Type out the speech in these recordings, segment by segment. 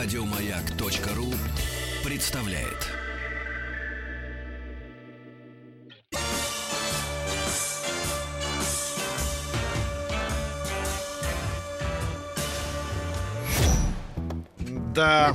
Радиомаяк.ру представляет. Да.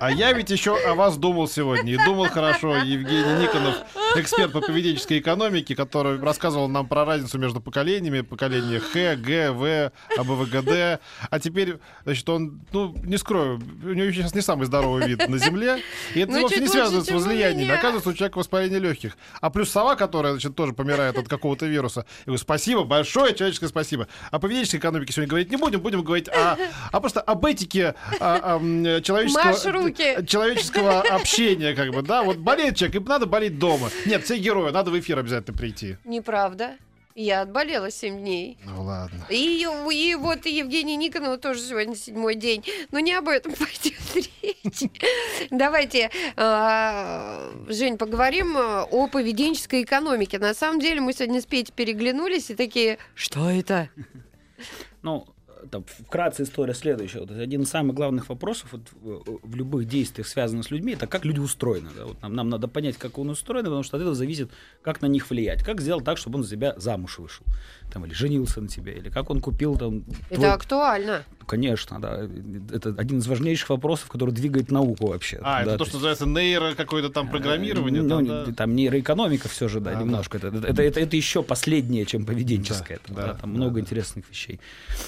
А я ведь еще о вас думал сегодня. И думал хорошо. Евгений Никонов, эксперт по поведенческой экономике, который рассказывал нам про разницу между поколениями. Поколение Х, Г, В, АБВГД. А теперь, значит, он, ну, не скрою, у него сейчас не самый здоровый вид на Земле. И это Ну, вовсе не связано с возлияниями. Оказывается, у человека воспаление легких. А плюс сова, которая, значит, тоже помирает от какого-то вируса. И говорю, спасибо, большое человеческое спасибо. О поведенческой экономике сегодня говорить не будем. Будем говорить о, а просто об этике а, а, человеческого, человеческого общения, как бы, да. Вот болеет человек, и надо болеть дома. Нет, все герои, надо в эфир обязательно прийти. Неправда. Я отболела 7 дней. Ну ладно. И, и вот и Евгений Никонова тоже сегодня седьмой день. Но не об этом пойдет речь. Давайте, а, Жень, поговорим а, о поведенческой экономике. На самом деле мы сегодня с Петей переглянулись и такие, что это? Ну, там, вкратце история следующая. Вот один из самых главных вопросов вот, в, в любых действиях, связанных с людьми, это как люди устроены. Да? Вот нам, нам надо понять, как он устроен, потому что от этого зависит, как на них влиять. Как сделать так, чтобы он за тебя замуж вышел. Там, или женился на тебе, или как он купил там... Это твой- актуально. Конечно, да. Это один из важнейших вопросов, который двигает науку вообще. А, да, это то, что называется нейро какое-то там программирование. ну, там, да? там нейроэкономика все же, да, А, да. немножко. Это, это, это, это еще последнее, чем поведенческое. Да, Там, да, да, там да, много да. интересных вещей.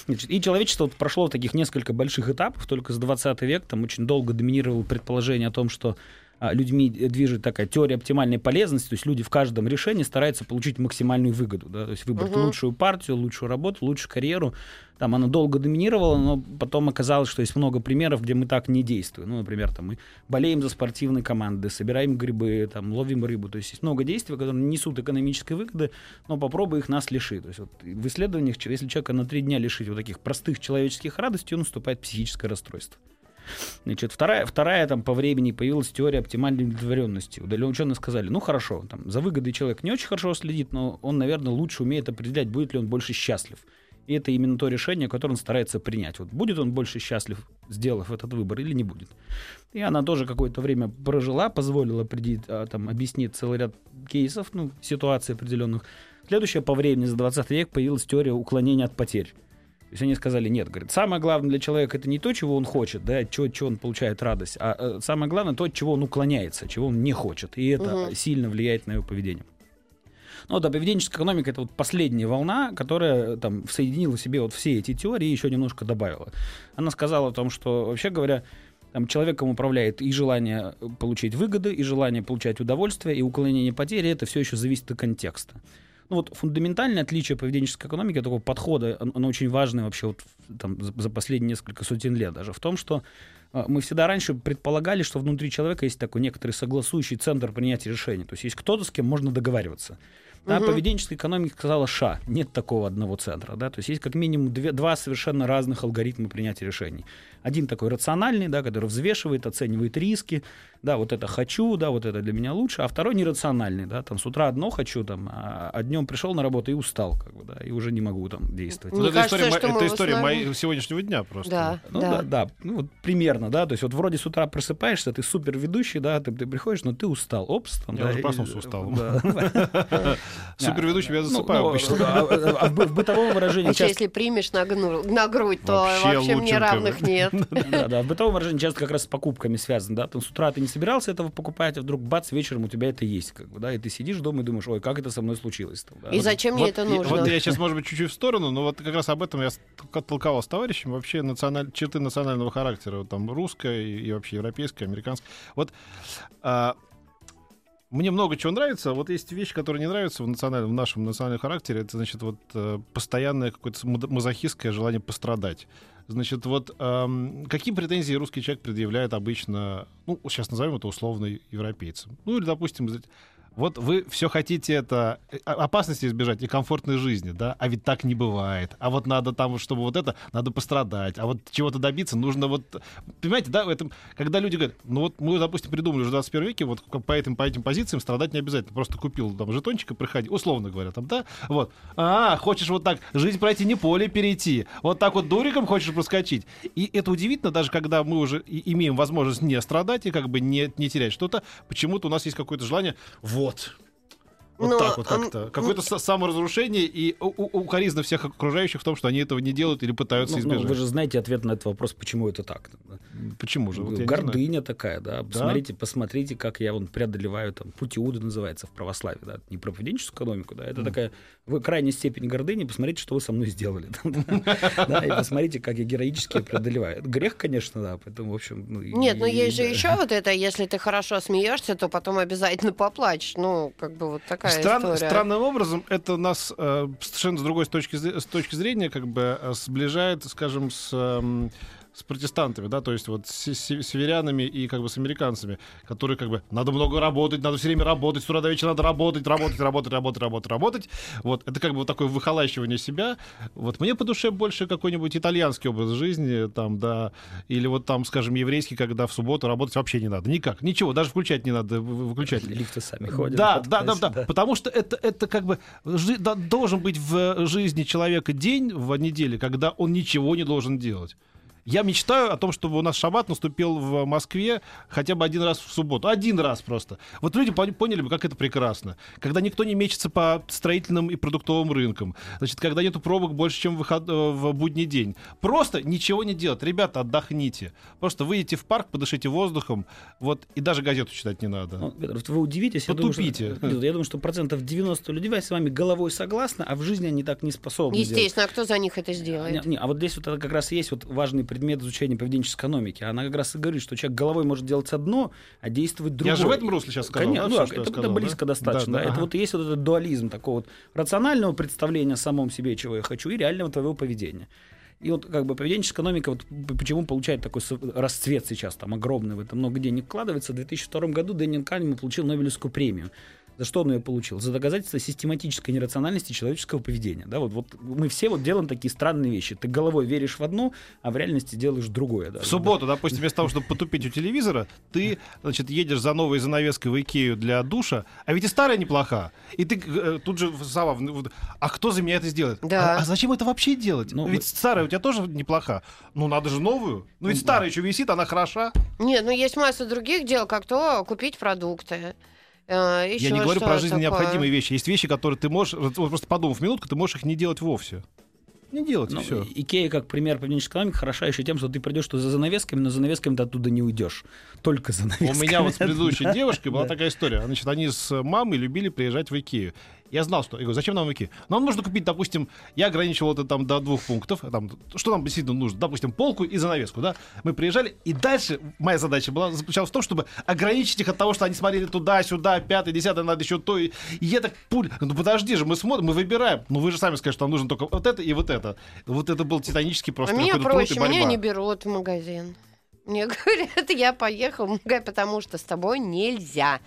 Значит, и человечество прошло таких несколько больших этапов. Только с 20 век там очень долго доминировало предположение о том, что людьми движет такая теория оптимальной полезности, то есть люди в каждом решении стараются получить максимальную выгоду, да, то есть выбрать Мгм. лучшую партию, лучшую работу, лучшую карьеру. Там она долго доминировала, но потом оказалось, что есть много примеров, где мы так не действуем. Ну, например, там мы болеем за спортивные команды, собираем грибы, там ловим рыбу. То есть есть много действий, которые несут экономической выгоды, но попробуй их нас лишить. То есть вот в исследованиях, если человека на три дня лишить вот таких простых человеческих радостей, он наступает психическое расстройство. Значит, вторая, вторая там по времени появилась теория оптимальной удовлетворенности. Ученые сказали, ну хорошо, там, за выгодой человек не очень хорошо следит, но он, наверное, лучше умеет определять, будет ли он больше счастлив. И это именно то решение, которое он старается принять. Вот будет он больше счастлив, сделав этот выбор, или не будет. И она тоже какое-то время прожила, позволила определить, а, там, объяснить целый ряд кейсов, ну, ситуаций определенных. Следующая по времени, за 20 век, появилась теория уклонения от потерь. То есть они сказали, нет, говорит, самое главное для человека это не то, чего он хочет, да, чего, чего он получает радость, а э, самое главное то, от чего он уклоняется, чего он не хочет. И это Мгм. сильно влияет на его поведение. Ну да, поведенческая экономика это вот последняя волна, которая там соединила в себе вот все эти теории и еще немножко добавила. Она сказала о том, что вообще говоря, там человеком управляет и желание получить выгоды, и желание получать удовольствие, и уклонение потери. Это все еще зависит от контекста. Ну вот фундаментальное отличие поведенческой экономики, такого подхода, оно, очень важное вообще вот там, за, за последние несколько сотен лет даже, в том, что а, мы всегда раньше предполагали, что внутри человека есть такой некоторый согласующий центр принятия решений. То есть есть кто-то, с кем можно договариваться. Да, Мгм. поведенческая экономика сказала ша, нет такого одного центра. Да? То есть есть как минимум две, два совершенно разных алгоритма принятия решений. Один такой рациональный, да, который взвешивает, оценивает риски, да, вот это хочу, да, вот это для меня лучше, а второй нерациональный, да, там с утра одно хочу, там, а, а днем пришел на работу и устал, как бы, да, и уже не могу там действовать. Мне Вот это кажется, история, что это история моей- сегодняшнего дня просто. Да, Ну да, да, ну вот примерно, да, то есть вот вроде с утра просыпаешься, ты супер ведущий, да, ты, ты приходишь, но ты устал, опс, там, Я да, уже и- проснулся усталым. да. Суперведущим я Ну, засыпаю ну, обычно. а- а- а в бы- в бытовом выражении А часто если примешь на, грудь, то Вообще вообще, мне равных нет. Да, да, в бытовом выражении часто как раз с покупками связано, да, там с утра ты не собирался этого покупать, а вдруг бац, вечером у тебя это есть, как бы, да, и ты сидишь дома и думаешь, ой, как это со мной случилось. там, да. И зачем мне это и- нужно? Вот я сейчас, может быть, чуть-чуть в сторону, но вот как раз об этом я толковал с товарищем. Вообще националь- черты национального характера, вот там русская и, и вообще европейская, американская. Вот а, мне много чего нравится. Вот есть вещи, которые не нравятся в, национальном, в нашем национальном характере. Это, значит, вот э, постоянное какое-то мазо- мазохистское желание пострадать. Значит, вот ам, какие претензии русский человек предъявляет обычно, ну, сейчас назовем это условно европейцам? Ну, или, допустим, Вот вы все хотите это э, опасности избежать и комфортной жизни, да? А ведь так не бывает. А вот надо там, чтобы вот это, надо пострадать. А вот чего-то добиться нужно вот... Понимаете, да, в этом, когда люди говорят, ну вот мы, допустим, придумали уже в 21 веке, вот по этим, по этим позициям страдать не обязательно. Просто купил там жетончик и приходи, условно говоря, там, да? Вот. А, хочешь вот так жизнь пройти, не поле перейти. Вот так вот дуриком хочешь проскочить. И это удивительно, даже когда мы уже имеем возможность не страдать и как бы не, не терять что-то, почему-то у нас есть какое-то желание, вот, вот Но, так вот ам, как-то. Какое-то са- саморазрушение и укоризна всех окружающих в том, что они этого не делают или пытаются Ну, ну, избежать. вы же знаете ответ на этот вопрос, почему это так. Почему же? Вот. Гордыня такая, да. Посмотрите, посмотрите, как я вон преодолеваю там путь Иуды называется в православии, да, не проповедническую экономику, да, это такая вы крайняя степень гордыни, посмотрите, что вы со мной сделали, да, и посмотрите, как я героически преодолеваю. Грех, конечно, да, поэтому в общем. ну, Нет, но есть же да. еще вот это, если ты хорошо смеешься, то потом обязательно поплачешь. Ну, как бы вот такая Стран- история. странным образом это нас э, совершенно с другой с точки, с точки зрения как бы э, сближает, скажем, с, эм, с протестантами, да, то есть вот с, с северянами и как бы с американцами, которые как бы надо много работать, надо все время работать, с утра до вечера надо работать, работать, работать, работать, работать, работать. Вот это как бы вот такое выхолащивание себя. Вот мне по душе больше какой-нибудь итальянский образ жизни, там, да, или вот там, скажем, еврейский, когда в субботу работать вообще не надо, никак, ничего, даже включать не надо, вы- выключать. Лифты сами ходят. Да, да, да, есть, да, Потому что это, это как бы жи- да, должен быть в жизни человека день в неделе, когда он ничего не должен делать. Я мечтаю о том, чтобы у нас шаббат наступил в Москве хотя бы один раз в субботу. Один раз просто. Вот люди пон- поняли бы, как это прекрасно. Когда никто не мечется по строительным и продуктовым рынкам. Значит, когда нету пробок больше, чем в, выход- э, в будний день. Просто ничего не делать. Ребята, отдохните. Просто выйдите в парк, подышите воздухом. Вот, и даже газету читать не надо. Ну, вы удивитесь, я думаю, что, Потупите. Я думаю, что процентов 90 людей с вами головой согласны, а в жизни они так не способны. делать. Естественно, а кто за них это сделает? Не, не, а вот здесь вот это как раз и есть вот важный предмет изучения поведенческой экономики. Она как раз и говорит, что человек головой может делать одно, а действовать другое. Я же в этом русле сейчас сказал, Конечно, да, ну, я это, сказал, это близко да? достаточно. Да, да. да, Это ага. вот есть вот этот дуализм такого вот рационального представления о самом себе, чего я хочу, и реального твоего поведения. И вот как бы поведенческая экономика, вот почему получает такой расцвет сейчас, там огромный, в это много денег вкладывается. В 2002 году Дэниел Канеман получил Нобелевскую премию. За что он ее получил? За доказательство систематической нерациональности человеческого поведения. Да, вот, вот мы все вот делаем такие странные вещи. Ты головой веришь в одно, а в реальности делаешь другое. Да, В субботу, допустим, вместо того, чтобы потупить у телевизора, ты, значит, едешь за новой занавеской в Икею для душа, а ведь и старая неплоха. И ты э, тут же сама, а кто за меня это сделает? Да. А, а зачем это вообще делать? Ну, ведь вы- старая у тебя тоже неплоха. Ну, надо же новую. Ну, ведь старая еще висит, она хороша. Нет, ну есть масса других дел, как то купить продукты. Э, Я не говорю что про жизненно такое. необходимые вещи. Есть вещи, которые ты можешь, вот просто подумав минутку, ты можешь их не делать вовсе. Не делать, и Ну, все. Икея, как пример поведенческой экономики, хороша еще тем, что ты придешь туда за занавесками, но за занавесками ты оттуда не уйдешь. Только за У занавесками. меня вот с предыдущей девушкой была такая история. Значит, они с мамой любили приезжать в Икею. Я знал, что... Я говорю, зачем нам в Икею? Нам нужно купить, допустим, я ограничивал это там до двух пунктов. Там, что нам действительно нужно? Допустим, полку и занавеску, да? Мы приезжали, и дальше моя задача была заключалась в том, чтобы ограничить их от того, что они смотрели туда-сюда, пятое, десятое, надо еще то. И, и я так, пуль, ну подожди же, мы смотрим, мы выбираем. Ну вы же сами скажете, что нам нужно только вот это и вот это. Вот это был титанический А просто труд и проще, меня не берут в магазин. Мне говорят, я поехал потому что с тобой нельзя.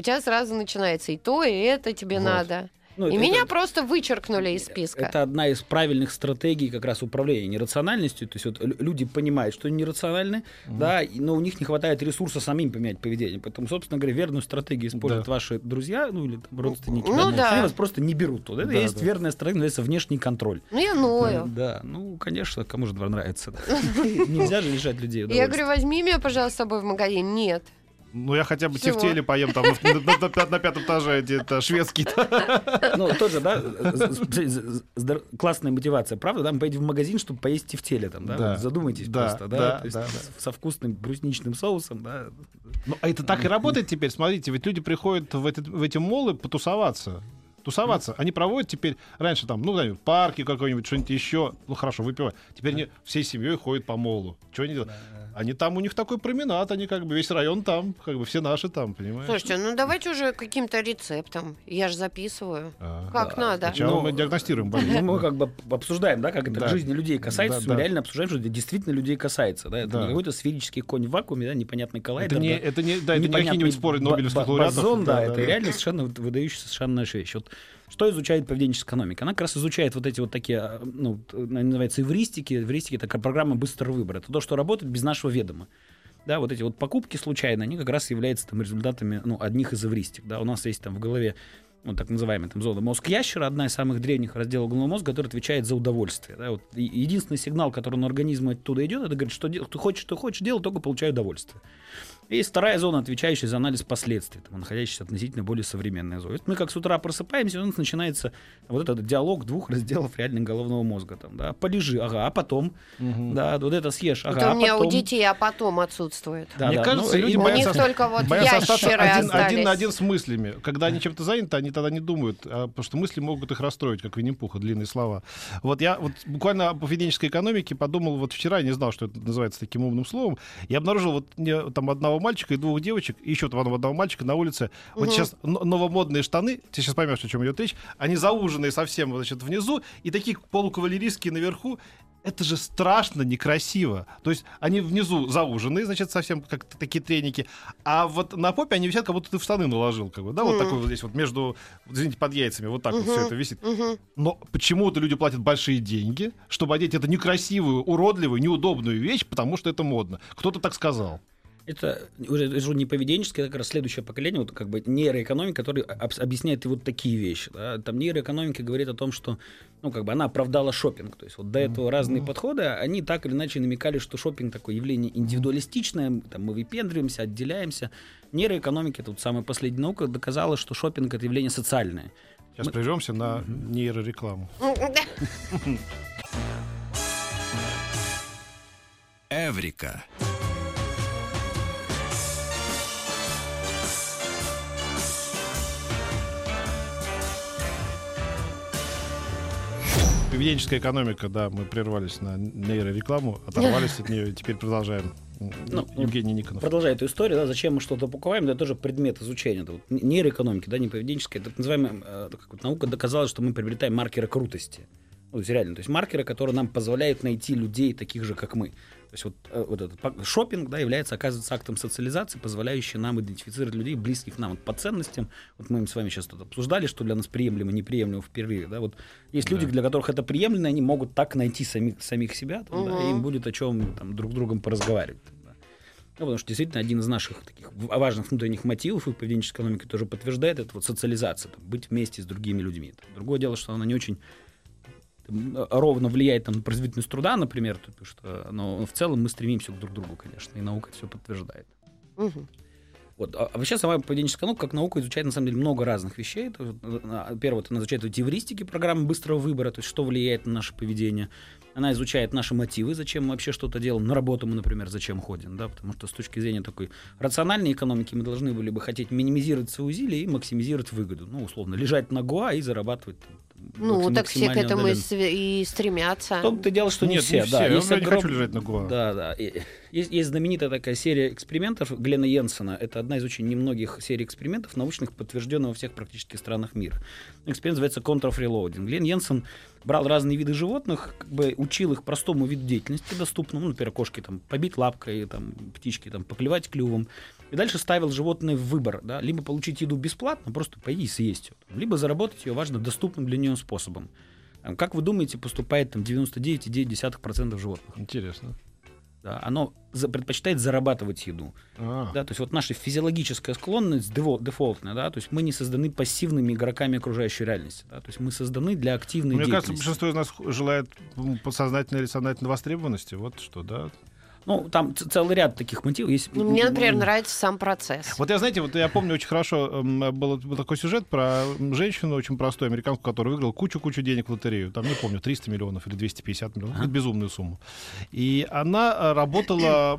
У тебя сразу начинается и то, и это тебе Вот. надо. Ну, и это- меня это- просто вычеркнули из списка. Это одна из правильных стратегий как раз управления нерациональностью. То есть вот лю- люди понимают, что они нерациональны, да, и- но у них не хватает ресурса самим поменять поведение. Поэтому, собственно говоря, верную стратегию используют Да. ваши друзья, ну или там, родственники. Ну да. Они вас просто не берут туда. Это Да, есть да. верная стратегия, называется внешний контроль. Ну, я ною. Да, ну, конечно, кому же двор нравится. да. Нельзя же лишать людей Я говорю, возьми меня, пожалуйста, с собой в магазин. Нет. Ну, я хотя бы Всего. тефтели поем там на, на- на- на- на пятом этаже, эти, это шведский. Ну, тоже, да, классная мотивация, правда? Да, мы поедем в магазин, чтобы поесть тефтели там, да? Задумайтесь Да, просто, да? да, да, со вкусным брусничным соусом, да? Ну, а это так и работает теперь. Смотрите, ведь люди приходят в, этот- в эти молы потусоваться. Тусоваться. Они проводят теперь, раньше там, ну, знаю, парки какой-нибудь, что-нибудь еще. Ну, хорошо, выпивать. Теперь они всей семьей ходят по молу. Что они делают? Они там, у них такой променад, они как бы весь район там, как бы все наши там, понимаешь? Слушайте, ну давайте уже каким-то рецептом. Я же записываю. А, Как надо. Сначала Ну, мы диагностируем Ну, болезнь. мы как бы обсуждаем, да, как это Да. жизни людей касается, Да, мы да. реально обсуждаем, что это действительно людей касается, да, это Да. не какой-то сферический конь в вакууме, да, непонятный коллайдер, Это не, да. это не, да, это не какие-нибудь споры Нобелевских лауреатов. бозон, да, это реально совершенно выдающаяся совершенно наша вещь. Вот что изучает поведенческая экономика? Она как раз изучает вот эти вот такие, а, ну, они называются эвристики. Эвристики — это программа быстрого выбора. Это то, что работает без нашего ведома. Да, вот эти вот покупки случайно, они как раз являются там результатами, ну, одних из эвристик. Да, у нас есть там в голове ну, так называемая там зона мозг ящера, одна из самых древних разделов головного мозга, который отвечает за удовольствие. Да, вот единственный сигнал, который на организм оттуда идет, это говорит, что ты хочешь, что хочешь, делай, только получай удовольствие. И есть вторая зона, отвечающая за анализ последствий, там, находящаяся относительно более современная зона. Мы как с утра просыпаемся, и у нас начинается вот этот диалог двух разделов реально головного мозга. Там, да, полежи, ага, а потом, да, вот это съешь, ага, Это а у меня потом... у детей, а потом отсутствует. Да, Мне да, кажется, ну, люди У боятся них только вот Боятся ящеры один, остались. один на один с мыслями. Когда они чем-то заняты, они тогда не думают, а, потому что мысли могут их расстроить, как Винни-Пуха, длинные слова. Вот я вот буквально о поведенческой экономике подумал вот вчера, я не знал, что это называется таким умным словом. Я обнаружил вот мне там одного мальчика и двух девочек, и еще там одного мальчика на улице. Вот Мгм. сейчас новомодные штаны, ты сейчас поймешь, о чем идет речь, они зауженные совсем значит, внизу, и такие полукавалерийские наверху. Это же страшно некрасиво. То есть они внизу зауженные, значит, совсем как такие треники, а вот на попе они висят, как будто ты в штаны наложил, как бы, да, вот Мгм. такой вот здесь вот между, извините, под яйцами, вот так вот Мгм. все это висит. Мгм. Но почему-то люди платят большие деньги, чтобы одеть эту некрасивую, уродливую, неудобную вещь, потому что это модно. Кто-то так сказал. Это уже, не поведенческое, это как раз следующее поколение, вот как бы нейроэкономика, который об- объясняет и вот такие вещи. да. Там нейроэкономика говорит о том, что ну, как бы она оправдала шопинг. То есть вот до этого разные подходы, они так или иначе намекали, что шопинг такое явление индивидуалистичное, там мы выпендриваемся, отделяемся. Нейроэкономика, это вот самая последняя наука, доказала, что шопинг это явление социальное. Сейчас Мы- прервемся на нейрорекламу. Эврика. Поведенческая экономика, да, мы прервались на нейрорекламу, оторвались от нее, и теперь продолжаем. Ну, Евгений Никонов. Продолжая эту историю, да, зачем мы что-то покупаем, это тоже предмет изучения. Это вот нейроэкономики, да, не поведенческая, так называемая э, вот наука доказала, что мы приобретаем маркеры крутости. Ну, то есть реально, то есть маркеры, которые нам позволяют найти людей таких же, как мы. То есть вот, э, вот этот шопинг, да, является, оказывается, актом социализации, позволяющий нам идентифицировать людей, близких нам вот, по ценностям. Вот мы с вами сейчас тут обсуждали, что для нас приемлемо, неприемлемо в перерыве. Да? Вот есть люди, для которых это приемлемо, они могут так найти самих, самих себя, там, да, и им будет о чем там, друг с другом поразговаривать. да. Ну, потому что действительно один из наших таких в- важных внутренних мотивов и поведенческой экономики тоже подтверждает это вот социализация, там, быть вместе с другими людьми. Другое дело, что она не очень ровно влияет там, на производительность труда, например, потому что, но в целом мы стремимся друг к другу, конечно, и наука все подтверждает. Мгм. Вот. А а вообще сама поведенческая наука, как наука, изучает на самом деле много разных вещей. Это, вот, э, Первое, она изучает эти эвристики программы быстрого выбора, то есть что влияет на наше поведение. Она изучает наши мотивы, зачем мы вообще что-то делаем. На работу мы, например, зачем ходим, да, потому что с точки зрения такой рациональной экономики мы должны были бы хотеть минимизировать свои усилия и максимизировать выгоду. Ну, условно, лежать на гуа и зарабатывать. там, Ну, так все к этому и, и стремятся. В том-то дело, что не Нет, все. не да. все. Есть Я не огром- хочу лежать на гуа. Да, да. Есть, есть знаменитая такая серия экспериментов Глена Йенсена. Это одна из очень немногих серий экспериментов научных, подтвержденная во всех практически странах мира. Эксперимент называется контрафрилоудинг. Глен Йенсен брал разные виды животных, как бы учил их простому виду деятельности доступному, ну, например, кошки там побить лапкой, там, птички там поклевать клювом. И дальше ставил животное в выбор, да, либо получить еду бесплатно, просто пойти и съесть ее, либо заработать ее, важно, доступным для нее способом. Как вы думаете, поступает там 99,9% животных? Интересно. Да, оно за- предпочитает зарабатывать еду. А, Да, то есть вот наша физиологическая склонность дефолтная, да, то есть мы не созданы пассивными игроками окружающей реальности. Да, то есть мы созданы для активной Мне кажется, деятельности. большинство из нас желает подсознательной или сознательной востребованности. Вот что, да. Ну, там целый ряд таких мотивов. Есть, Ну, мне, например, нравится сам процесс. Вот я, знаете, вот я помню очень хорошо, м, был, был такой сюжет про женщину очень простую, американку, которая выиграла кучу-кучу денег в лотерею. Там, не помню, 300 миллионов или 250 миллионов. какую-то безумную сумму. И она э, работала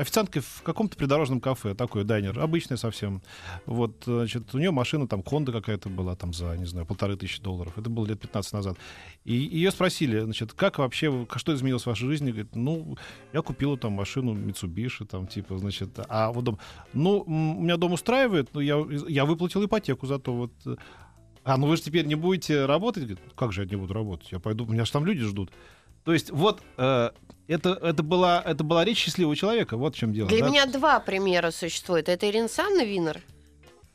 официанткой в каком-то придорожном кафе, такой дайнер, обычный совсем. Вот, значит, у нее машина там Honda какая-то была там за, не знаю, полторы тысячи долларов. Это было лет 15 назад. И ее спросили, значит, как вообще, что изменилось в вашей жизни? Говорит, ну, я купила купила там машину Mitsubishi, там, типа, значит, а вот дом, ну, у меня дом устраивает, но я, я выплатил ипотеку за то, вот, э, а, ну вы же теперь не будете работать? Говорит, как же я не буду работать? Я пойду, меня же там люди ждут. То есть вот э, это, это, была, это была речь счастливого человека, вот в чем дело. Для да? меня два примера существует. Это Ирина Санна Винер,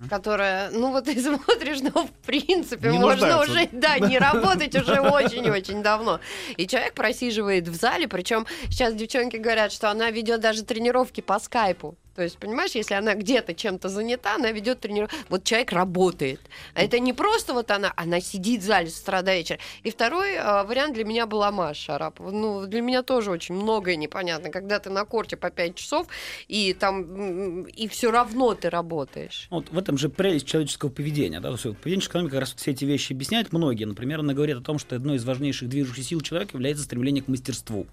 которая, ну вот ты смотришь, ну в принципе Не можно нуждается. уже, да, не работать уже очень-очень давно. И человек просиживает в зале, причем сейчас девчонки говорят, что она ведет даже тренировки по скайпу. То есть, понимаешь, если она где-то чем-то занята, она ведет тренировку. Вот человек работает. А Это не просто вот она, она сидит в зале с утра до вечера. И второй э, вариант для меня была Маша Шарапова. Ну, для меня тоже очень многое непонятно. Когда ты на корте по 5 часов, и там, и все равно ты работаешь. Вот в этом же прелесть человеческого поведения. Да? Поведенческая экономика как раз все эти вещи объясняет многие. Например, она говорит о том, что одной из важнейших движущих сил человека является стремление к мастерству.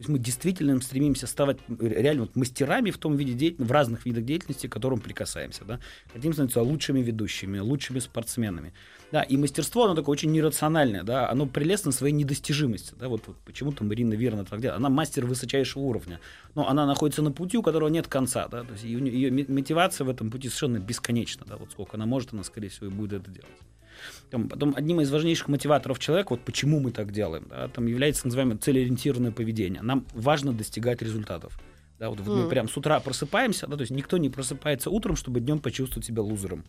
То есть мы действительно стремимся ставать реально вот мастерами в том виде деятельности, в разных видах деятельности, к которым прикасаемся. Да? Хотим становиться лучшими ведущими, лучшими спортсменами. Да, и мастерство, оно такое очень нерациональное, да, оно прелестно своей недостижимости. Да, вот, вот почему там Ирина Верна так делает. Она мастер высочайшего уровня, но она находится на пути, у которого нет конца. Да, то есть ее, ее мотивация в этом пути совершенно бесконечна. Да, вот сколько она может, она, скорее всего, и будет это делать. Там, потом одним из важнейших мотиваторов человека, вот почему мы так делаем, да, там является называемое целеориентированное поведение. Нам важно достигать результатов. Да, вот мы Мгм. прям с утра просыпаемся, да, то есть никто не просыпается утром, чтобы днем почувствовать себя лузером.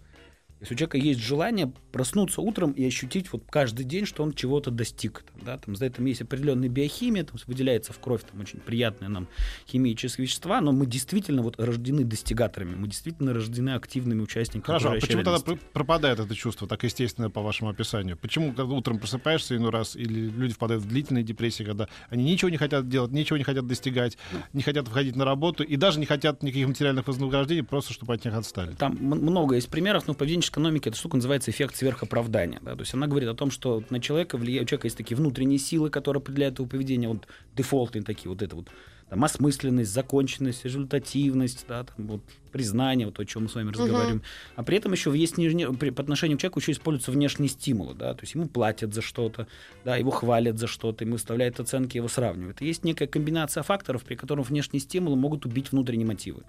Если у человека есть желание проснуться утром и ощутить вот каждый день, что он чего-то достиг. там, Да, там, за этим есть определенная биохимия, там выделяется в кровь там, очень приятные нам химические вещества, но мы действительно вот рождены достигаторами, мы действительно рождены активными участниками Хорошо, а почему тогда реальности. пропадает это чувство, так естественно по вашему описанию? Почему когда утром просыпаешься иной раз, или люди впадают в длительные депрессии, когда они ничего не хотят делать, ничего не хотят достигать, не хотят входить на работу и даже не хотят никаких материальных вознаграждений, просто чтобы от них отстали? Там много есть примеров, но в экономике эта штука называется эффект сверхоправдания. Да? То есть она говорит о том, что на человека влияет, у человека есть такие внутренние силы, которые определяют его поведение, вот дефолтные такие, вот это вот там, осмысленность, законченность, результативность, да, там, вот, признание, вот о чем мы с вами разговариваем. А при этом еще есть нижне- при- по отношению к человеку еще используются внешние стимулы, да, то есть ему платят за что-то, да, его хвалят за что-то, ему выставляют оценки, его сравнивают. И есть некая комбинация факторов, при котором внешние стимулы могут убить внутренние мотивы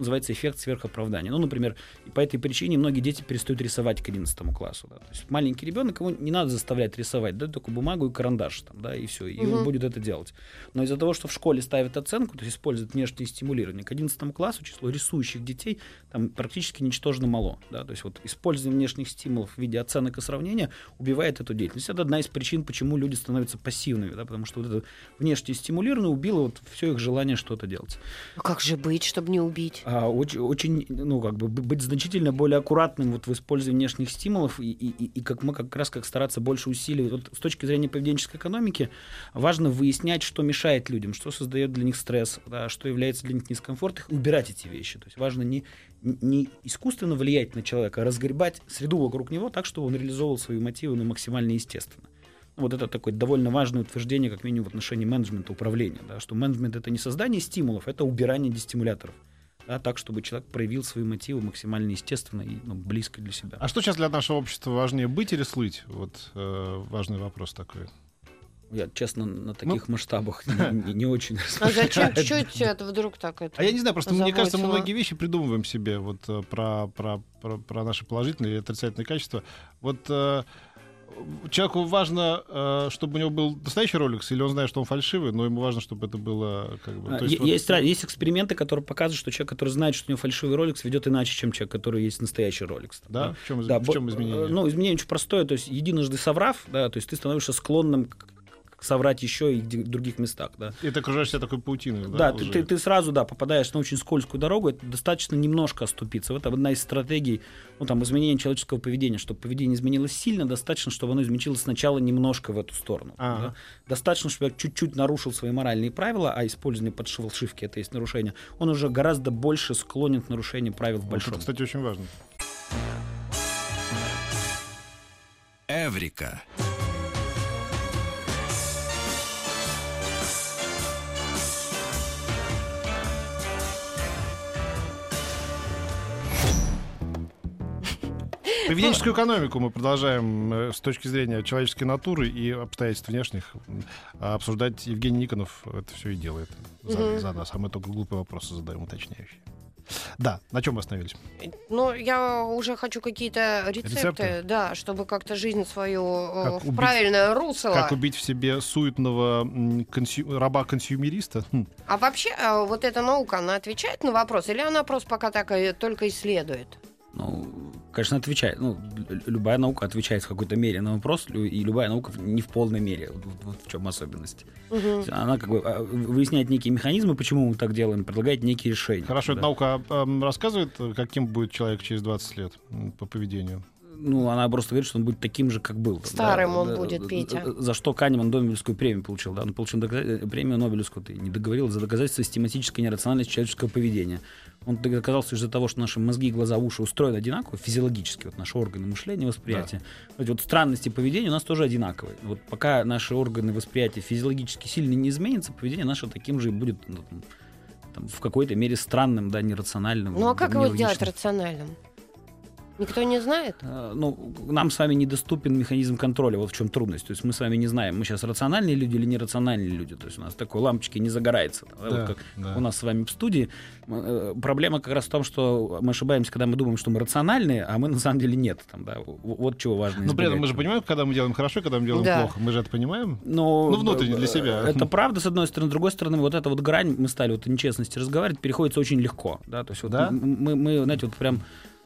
называется эффект сверхоправдания. Ну, например, по этой причине многие дети перестают рисовать к 11 классу. Да. То есть маленький ребенок, его не надо заставлять рисовать, да, только бумагу и карандаш, там, да, и все, и он Мгм. будет это делать. Но из-за того, что в школе ставят оценку, то есть используют внешнее стимулирование, к 11 классу число рисующих детей там практически ничтожно мало. Да. То есть вот использование внешних стимулов в виде оценок и сравнения убивает эту деятельность. Это одна из причин, почему люди становятся пассивными, да, потому что вот это внешнее стимулирование убило вот все их желание что-то делать. А как же быть, чтобы не убить? А, очень, очень, ну, как бы быть значительно более аккуратным вот в использовании внешних стимулов и, и- и как мы как раз как стараться больше усиливать. Вот с точки зрения поведенческой экономики важно выяснять, что мешает людям, что создает для них стресс, да, что является для них дискомфортом, и убирать эти вещи. То есть важно не, не искусственно влиять на человека, а разгребать среду вокруг него так, чтобы он реализовывал свои мотивы ну, максимально естественно. Вот это такое довольно важное утверждение, как минимум в отношении менеджмента, управления, да, что менеджмент это не создание стимулов, это убирание дестимуляторов да, так, чтобы человек проявил свои мотивы максимально естественно и ну, близко для себя. А что сейчас для нашего общества важнее, быть или слыть? Вот э, важный вопрос такой. Я, честно, на таких масштабах не, не- не очень А зачем? тебя это вдруг так это? А я не знаю, просто мне кажется, мы многие вещи придумываем себе вот э, про, про, про, про наши положительные и отрицательные качества. Вот э, человеку важно, э, чтобы у него был настоящий роликс, или он знает, что он фальшивый, но ему важно, чтобы это было как бы. А, то вот- Есть, ра- есть эксперименты, которые показывают, что человек, который знает, что у него фальшивый роликс, ведет иначе, чем человек, который есть настоящий роликс. Да? В чем, Да, в чем изменение? э, Ну, изменение очень простое. То есть, единожды соврав, да, то есть ты становишься склонным к соврать еще и в других местах, да. И ты окружаешь себя такой паутиной. Да, Да, ты, ты- ты сразу, да, попадаешь на очень скользкую дорогу, это достаточно немножко оступиться. Вот одна из стратегий, ну, там, изменения человеческого поведения. Чтобы поведение изменилось сильно, достаточно, чтобы оно изменилось сначала немножко в эту сторону. Ага. да. Достаточно, чтобы человек чуть-чуть нарушил свои моральные правила, а использование подшивки это есть нарушение, он уже гораздо больше склонен к нарушению правил в Вот большом. это, кстати, очень важно. Эврика. Поведенческую экономику мы продолжаем э, с точки зрения человеческой натуры и обстоятельств внешних обсуждать. Евгений Никонов это все и делает за, за нас, а мы только глупые вопросы задаем уточняющие. Да, на чем мы остановились? Ну, я уже хочу какие-то рецепты, Рецепты? да, чтобы как-то жизнь свою э, Как в убить- правильное русло. Как убить в себе суетного консю- раба-консюмериста? Хм. А вообще, э, вот эта наука, она отвечает на вопрос, или она просто пока так и только исследует? Ну, конечно, отвечает. Ну, лю- любая наука отвечает в какой-то мере на вопрос, и любая наука не в полной мере. Вот, вот в чем особенность. Есть Она как бы а, выясняет некие механизмы, почему мы так делаем, предлагает некие решения. Хорошо, эта Да. наука а, м, рассказывает, каким будет человек через 20 лет по поведению? Ну, она просто говорит, что он будет таким же, как был. Старым Да, он да, будет, да, Петя. да, За что Канеман Нобелевскую премию получил. Да? Он получил доказа- премию Нобелевскую, ты не договорил, за доказательство систематической нерациональности человеческого поведения. Он доказал, что из-за того, что наши мозги, глаза, уши устроены одинаково, физиологически, вот наши органы мышления, восприятия, вот эти вот странности поведения у нас тоже одинаковые. Вот пока наши органы восприятия физиологически сильно не изменятся, поведение наше таким же и будет ну, там, в какой-то мере странным, да, нерациональным. Ну а как его сделать нелогичным. рациональным? Никто не знает? Э, ну, нам с вами недоступен механизм контроля, вот в чем трудность. То есть мы с вами не знаем, мы сейчас рациональные люди или нерациональные люди. То есть у нас такой лампочки не загорается. да, вот как да. у нас с вами в студии. Э, Проблема как раз в том, что мы ошибаемся, когда мы думаем, что мы рациональные, а мы на самом деле нет. Там, да, вот чего важно. Но при этом мы же понимаем, когда мы делаем хорошо, когда мы делаем Да. плохо. Мы же это понимаем. Но, Ну, внутренне для э, себя. Это правда, с одной стороны. С другой стороны, вот эта вот грань, мы стали вот о нечестности разговаривать, переходится очень легко. Да? То есть вот Да? мы, мы, знаете, вот прям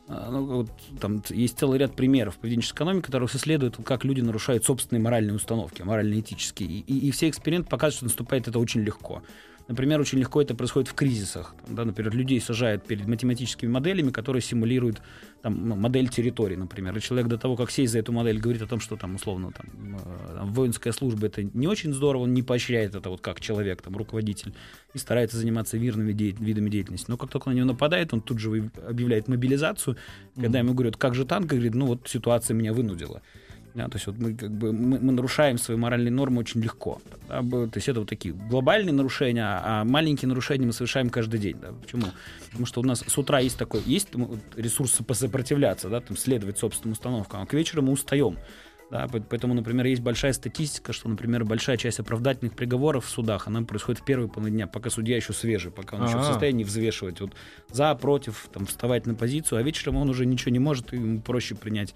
ну, вот там есть целый ряд примеров поведенческой экономики, которые исследуют, как люди нарушают собственные моральные установки, морально-этические. И, и- и все эксперименты показывают, что наступает это очень легко. Например, очень легко это происходит в кризисах. Там, да, например, людей сажают перед математическими моделями, которые симулируют там, ну, модель территории, например. И человек до того, как сесть за эту модель, говорит о том, что там, условно, там, э, там, воинская служба это не очень здорово, он не поощряет это вот как человек, там, руководитель, и старается заниматься мирными де- видами деятельности. Но как только на него нападает, он тут же объявляет мобилизацию. Когда ему говорят, как же танк, говорит, ну вот ситуация меня вынудила. Да, то есть вот мы как бы мы, мы нарушаем свои моральные нормы очень легко. да, то есть это вот такие глобальные нарушения, а маленькие нарушения мы совершаем каждый день. Да. Почему? Потому что у нас с утра есть такой, есть там вот ресурс посопротивляться, да, там следовать собственным установкам, а к вечеру мы устаем. Да, по- поэтому, например, есть большая статистика, что, например, большая часть оправдательных приговоров в судах, она происходит в первые половину дня, пока судья еще свежий, пока он еще в А-а. состоянии взвешивать вот за, против, там, вставать на позицию, а вечером он уже ничего не может, и ему проще принять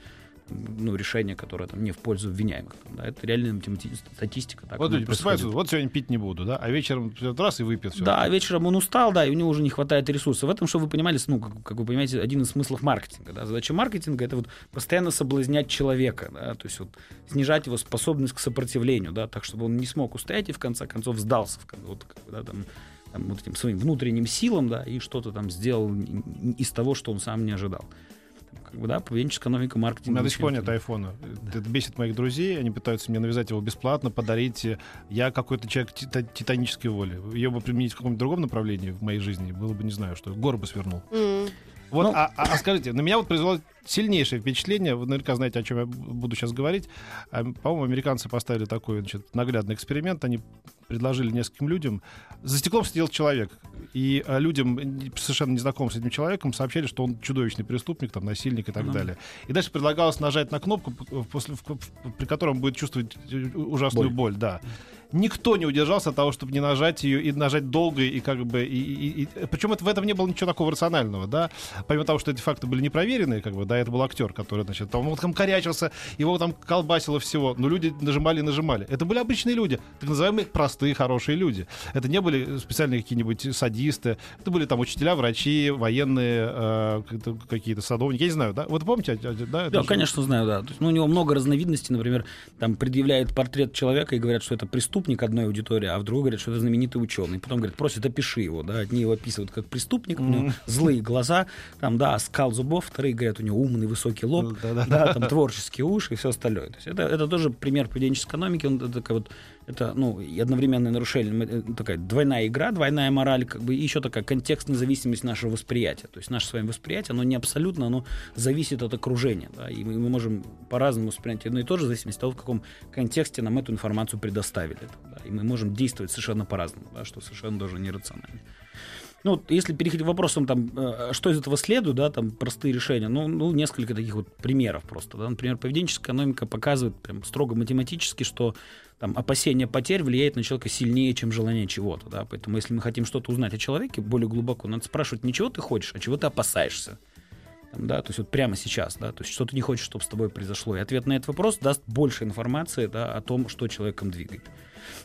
ну, решение, которое там не в пользу обвиняемых. Там, да, это реальная математическая статистика. Так вот люди просыпаются, вот сегодня пить не буду, да, а вечером раз и выпьет все. Да, вечером он устал, да, и у него уже не хватает ресурсов. В этом, что вы понимали, ну, как, как вы понимаете, один из смыслов маркетинга. Да? Задача маркетинга это вот постоянно соблазнять человека, да, то есть вот снижать его способность к сопротивлению, да, так чтобы он не смог устоять и в конце концов сдался, вот, да, там, там, вот этим своим внутренним силам, да, и что-то там сделал из того, что он сам не ожидал. Как бы, да, поведенческая экономика У маркетинга. меня до сих пор нет айфона. Это бесит моих друзей. Они пытаются мне навязать его бесплатно, подарить. Я какой-то человек тита- титанической воли. Ее бы применить в каком-то другом направлении в моей жизни, было бы, не знаю, что горы бы свернул. М. Вот, Ну- а, а- а скажите, на меня вот произвело сильнейшее впечатление. Вы наверняка знаете, о чем я буду сейчас говорить. А, По-моему, американцы поставили такой значит, наглядный эксперимент. Они предложили нескольким людям. За стеклом сидел человек. И а, людям, не- совершенно незнакомым с этим человеком, сообщали, что он чудовищный преступник, там, насильник и так Ну. далее. И дальше предлагалось нажать на кнопку, после, в- в- при котором он будет чувствовать э, ужасную боль. да. Никто не удержался от того, чтобы не нажать ее и нажать долго и как бы и, и- и- причем это, в этом не было ничего такого рационального, да. Помимо того, что эти факты были непроверенные, как бы, да, это был актер, который, значит, там, вот там корячился, его там колбасило всего, но люди нажимали и нажимали. Это были обычные люди, так называемые простые хорошие люди. Это не были специальные какие-нибудь садисты, это были там учителя, врачи, военные, э, какие-то садовники, я не знаю, да. Вот помните, а- а- да? Да, конечно, знаю, да. То есть, ну, у него много разновидностей, например, там предъявляют портрет человека и говорят, что это преступник одной аудитории, а в другой говорят, что это знаменитый ученый. Потом говорят, просят, опиши его, да. Одни его описывают как преступник, у него злые глаза, там, да, скал зубов, вторые говорят, у него умный высокий лоб, Да-да-да. да, там творческие уши и все остальное. То есть это, это тоже пример поведенческой экономики, он это такая вот это, ну, и одновременное нарушение, э, такая двойная игра, двойная мораль, как бы, и еще такая контекстная зависимость нашего восприятия. То есть наше с вами восприятие, оно не абсолютно, оно зависит от окружения, да, и мы, мы можем по-разному воспринять одно и то же, в зависимости от того, в каком контексте нам эту информацию предоставили. да, и мы можем действовать совершенно по-разному, да, что совершенно тоже нерационально. Ну, если переходить к вопросам, там, э, что из этого следует, да, там, простые решения, ну, ну, несколько таких вот примеров просто, да. Например, поведенческая экономика показывает прям строго математически, что там, опасение потерь влияет на человека сильнее, чем желание чего-то, да. Поэтому, если мы хотим что-то узнать о человеке более глубоко, надо спрашивать не чего ты хочешь, а чего ты опасаешься. Там, да, то есть вот прямо сейчас, да, то есть что ты не хочешь, чтобы с тобой произошло. И ответ на этот вопрос даст больше информации, да, о том, что человеком двигает.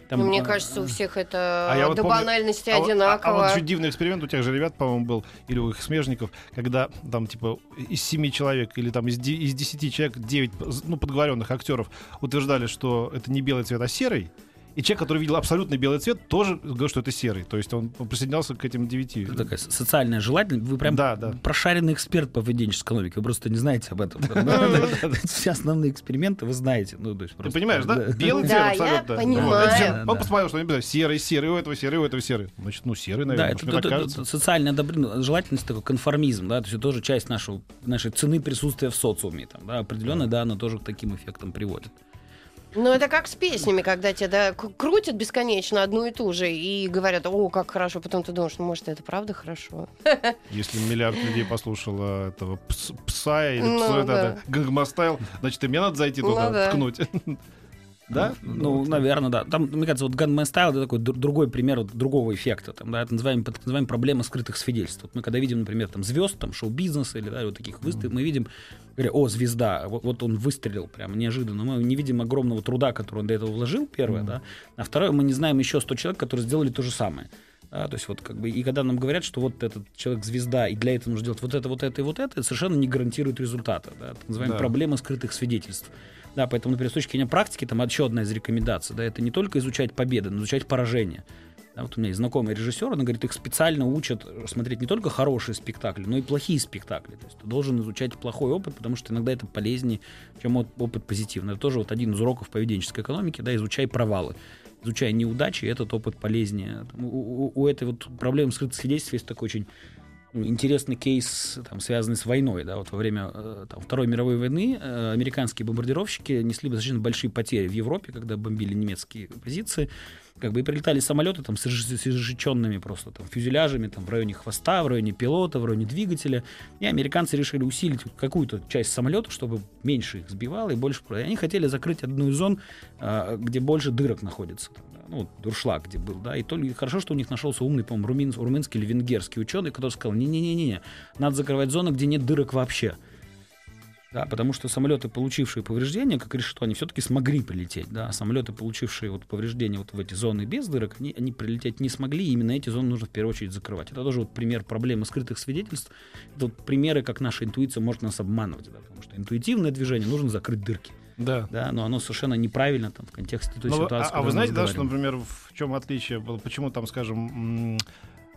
Там, Ну, мне а, кажется, у всех это А я вот до помню- банальности А вот- а- одинаково. А, вот чуть дивный эксперимент у тех же ребят, по-моему, был, или у их смежников, когда там, типа, из семи человек или там из, из десяти человек девять, ну, подговоренных актеров утверждали, что это не белый цвет, а серый. И человек, который видел абсолютно белый цвет, тоже говорил, что это серый. То есть он присоединялся к этим девяти. Это такая со- социальная желательность. Вы прям Да, да. прошаренный эксперт по поведенческой экономике. Вы просто не знаете об этом. Да, да, да. Все основные эксперименты вы знаете. Ну, то есть Ты понимаешь, да? Белый Да, цвет абсолютно. понимаю. Да, Он да. посмотрел, что они говорят, серый, серый, у этого серый, у этого серый. Значит, ну, серый, Да, наверное. так это- социальная одобрение, желательность такой конформизм, да, то есть это тоже часть нашего, нашей цены присутствия в социуме, там, да, определенно, да, она тоже к таким эффектам приводит. Ну, это как с песнями, когда тебя да, крутят бесконечно одну и ту же и говорят, о, как хорошо, потом ты думаешь, ну, может, это правда хорошо. Если миллиард людей послушало этого пс- PSY или Ну, пса, да. да, Gangnam Style, значит, и мне надо зайти Ну, туда, да. ткнуть. Да? Ну, наверное, да. Там, мне кажется, вот Gunman Style это такой др- другой пример вот другого эффекта. Там, да, это называем, так называемая проблема скрытых свидетельств. Вот мы когда видим, например, там звезд, там шоу-бизнеса или да, вот таких выставок, мы видим, говоря, о, звезда, вот, вот он выстрелил прямо неожиданно. Мы не видим огромного труда, который он до этого вложил, первое, да. А второе, мы не знаем еще 100 человек, которые сделали то же самое. Да, то есть вот как бы, и когда нам говорят, что вот этот человек звезда, и для этого нужно делать вот это, вот это и вот это, это совершенно не гарантирует результата. Да, так называемая Да. проблема скрытых свидетельств. Да, поэтому, например, с точки зрения практики, там еще одна из рекомендаций, да, это не только изучать победы, но изучать поражения. Да, вот у меня есть знакомый режиссер, он говорит, их специально учат смотреть не только хорошие спектакли, но и плохие спектакли. То есть ты должен изучать плохой опыт, потому что иногда это полезнее, чем опыт позитивный. Это тоже вот один из уроков поведенческой экономики, да, изучай провалы. Изучай неудачи, этот опыт полезнее. У, у- у этой вот проблемы скрытых свидетельств есть такой очень интересный кейс, там, связанный с войной. Да, вот во время э, там, Второй мировой войны э, американские бомбардировщики несли достаточно большие потери в Европе, когда бомбили немецкие позиции. Как бы и прилетали самолеты там, с изж- с изжеченными просто там, фюзеляжами там, в районе хвоста, в районе пилота, в районе двигателя. И американцы решили усилить какую-то часть самолета, чтобы меньше их сбивало и больше... И они хотели закрыть одну из зон, а, где больше дырок находится. Ну, дуршлаг, где был, да, и то ли хорошо, что у них нашелся умный, по-моему, румын- румынский или венгерский ученый, который сказал, не-не-не-не, надо закрывать зоны, где нет дырок вообще. Да, потому что самолеты, получившие повреждения, как решето, они все-таки смогли прилететь. Да, а самолеты, получившие вот повреждения вот в эти зоны без дырок, они, они прилететь не смогли, и именно эти зоны нужно в первую очередь закрывать. Это тоже вот пример проблемы скрытых свидетельств. Это вот примеры, как наша интуиция может нас обманывать. Да, потому что интуитивное движение нужно закрыть дырки. Да. Да, но оно совершенно неправильно там, в контексте той вы- ситуации. а, а вы знаете, да, что, например, в чем отличие было? Почему там, скажем,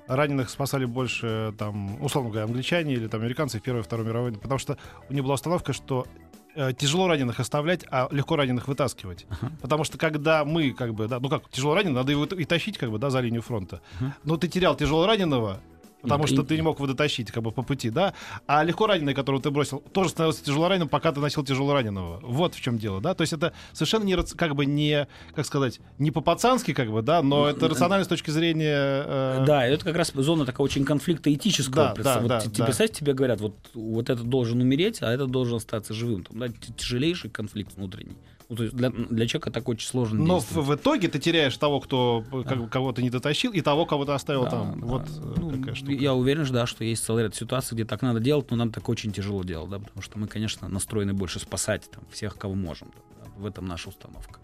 раненых спасали больше, там, условно говоря, англичане или там американцы в Первой и Второй мировой войне? Потому что у них была установка, что э, тяжело раненых оставлять, а легко раненых вытаскивать. Потому что когда мы, как бы, да, ну как, тяжело раненый, надо его и тащить, как бы, да, за линию фронта. Но ты терял тяжело раненого, Потому что ты не мог его дотащить как бы по пути, да? А легко раненый, которого ты бросил, тоже становился тяжело раненым, пока ты носил тяжело раненого. Вот в чем дело, да? То есть это совершенно не как бы не, как сказать, не по-пацански, как бы, да, но это рационально с точки зрения... э, Да, это как раз зона такая очень конфликта этического. Да, да, вот да, те- да. Представь, тебе говорят, вот, вот этот должен умереть, а этот должен остаться живым. Там, да, тяжелейший конфликт внутренний. Ну, то есть для, для человека так очень сложно Но в, действовать. в итоге ты теряешь того, кто как бы, кого-то не дотащил, и того, кого ты оставил Да, там. да. Вот э, Ну, такая штука. Я уверен, что, да, что есть целый ряд ситуаций, где так надо делать, но нам так очень тяжело делать, да, потому что мы, конечно, настроены больше спасать там, всех, кого можем. да. В этом наша установка.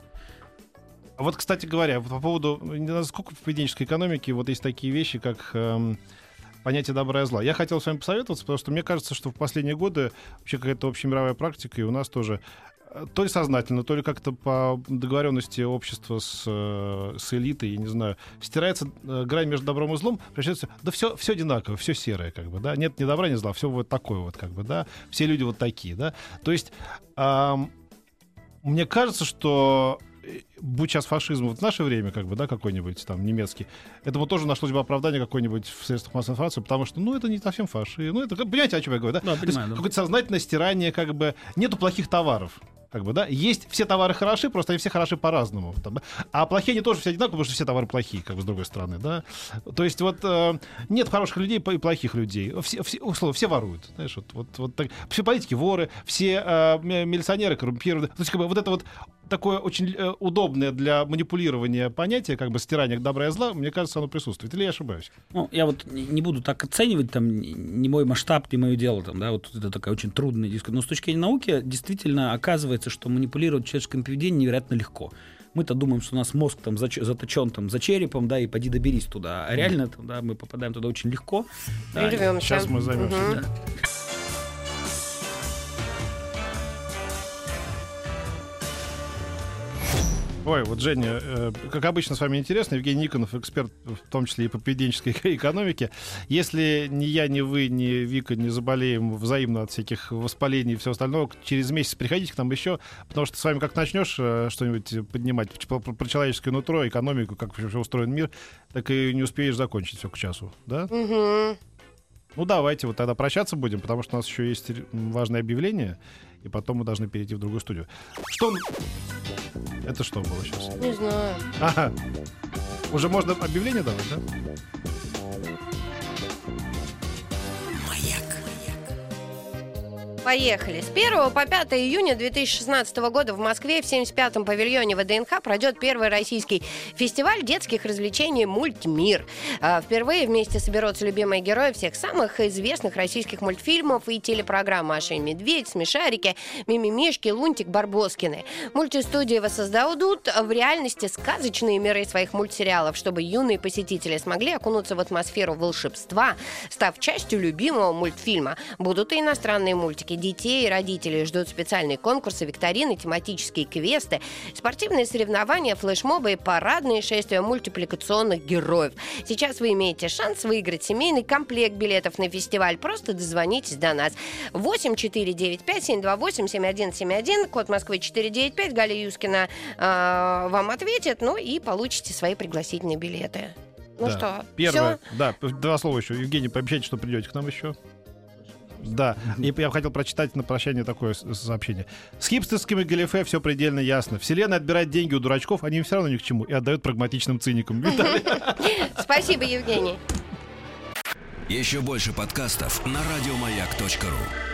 А вот, кстати говоря, по поводу, сколько в поведенческой экономике вот есть такие вещи, как эм, понятие добра и зла. Я хотел с вами посоветоваться, потому что мне кажется, что в последние годы вообще какая-то общемировая практика, и у нас тоже то ли сознательно, то ли как-то по договоренности общества с, э, с элитой, я не знаю, стирается э, грань между добром и злом, превращается, да все, все одинаково, все серое, как бы, да, нет ни добра, ни зла, все вот такое вот, как бы, да, все люди вот такие, да, то есть ам, мне кажется, что э, будь сейчас фашизм вот в наше время, как бы, да, какой-нибудь там немецкий, этому тоже нашлось бы оправдание какое-нибудь в средствах массовой информации, потому что, ну, это не совсем фашизм, ну, это, понимаете, о чем я говорю, да? Да, есть да. Какое-то сознательное стирание, как бы, нету плохих товаров. Как бы, да, есть все товары хороши, просто они все хороши по-разному. Там. А плохие они тоже все одинаковые, потому что все товары плохие, как бы с другой стороны, да. То есть вот э, нет хороших людей и плохих людей. Все, все, условно, все воруют, знаешь, вот, вот, вот так. Все политики воры, все э, милиционеры коррумпированы. То есть как бы вот это вот такое очень э, удобное для манипулирования понятие, как бы стирание добра и зла, мне кажется, оно присутствует. Или я ошибаюсь? Ну, я вот не буду так оценивать, там, не мой масштаб, не мое дело, там, да, вот это такая очень трудная дискуссия. Но с точки зрения науки, действительно, оказывается, что манипулировать человеческим поведением невероятно легко. Мы-то думаем, что у нас мозг там зач- заточен там за черепом, да, и поди доберись туда. А реально, там, да, мы попадаем туда очень легко. Да, Сейчас мы займемся. Угу. Да. Ой, вот, Женя, э, как обычно, с вами интересно. Евгений Никонов, эксперт, в том числе и по поведенческой экономике. Если ни я, ни вы, ни Вика не заболеем взаимно от всяких воспалений и всего остального, через месяц приходите к нам еще, потому что с вами как начнешь э, что-нибудь поднимать про, про человеческое нутро, экономику, как вообще устроен мир, так и не успеешь закончить все к часу, да? Угу. Ну, давайте вот тогда прощаться будем, потому что у нас еще есть важное объявление, и потом мы должны перейти в другую студию. Что... Это что было сейчас? Не знаю. Ага. Уже можно объявление давать, да? Поехали. С 1 по 5 июня 2016 года в Москве в 75-м павильоне ВДНХ пройдет первый российский фестиваль детских развлечений «Мультмир». А, впервые вместе соберутся любимые герои всех самых известных российских мультфильмов и телепрограмм «Маша и Медведь», «Смешарики», «Мимимишки», «Лунтик», «Барбоскины». Мультистудии воссоздадут в реальности сказочные миры своих мультсериалов, чтобы юные посетители смогли окунуться в атмосферу волшебства, став частью любимого мультфильма. Будут и иностранные мультики праздники детей и родителей ждут специальные конкурсы, викторины, тематические квесты, спортивные соревнования, флешмобы и парадные шествия мультипликационных героев. Сейчас вы имеете шанс выиграть семейный комплект билетов на фестиваль. Просто дозвонитесь до нас. 8 495 728 7171, код Москвы 495, Галя Юскина э, вам ответит, ну и получите свои пригласительные билеты. Ну да. что, Первое, всё? да, два слова еще. Евгений, пообещайте, что придете к нам еще. Да, и я хотел прочитать на прощание такое сообщение. С хипстерскими галифе все предельно ясно. Вселенная отбирает деньги у дурачков, они им все равно ни к чему, и отдают прагматичным циникам. Спасибо, Евгений. Еще больше подкастов на радиомаяк.ру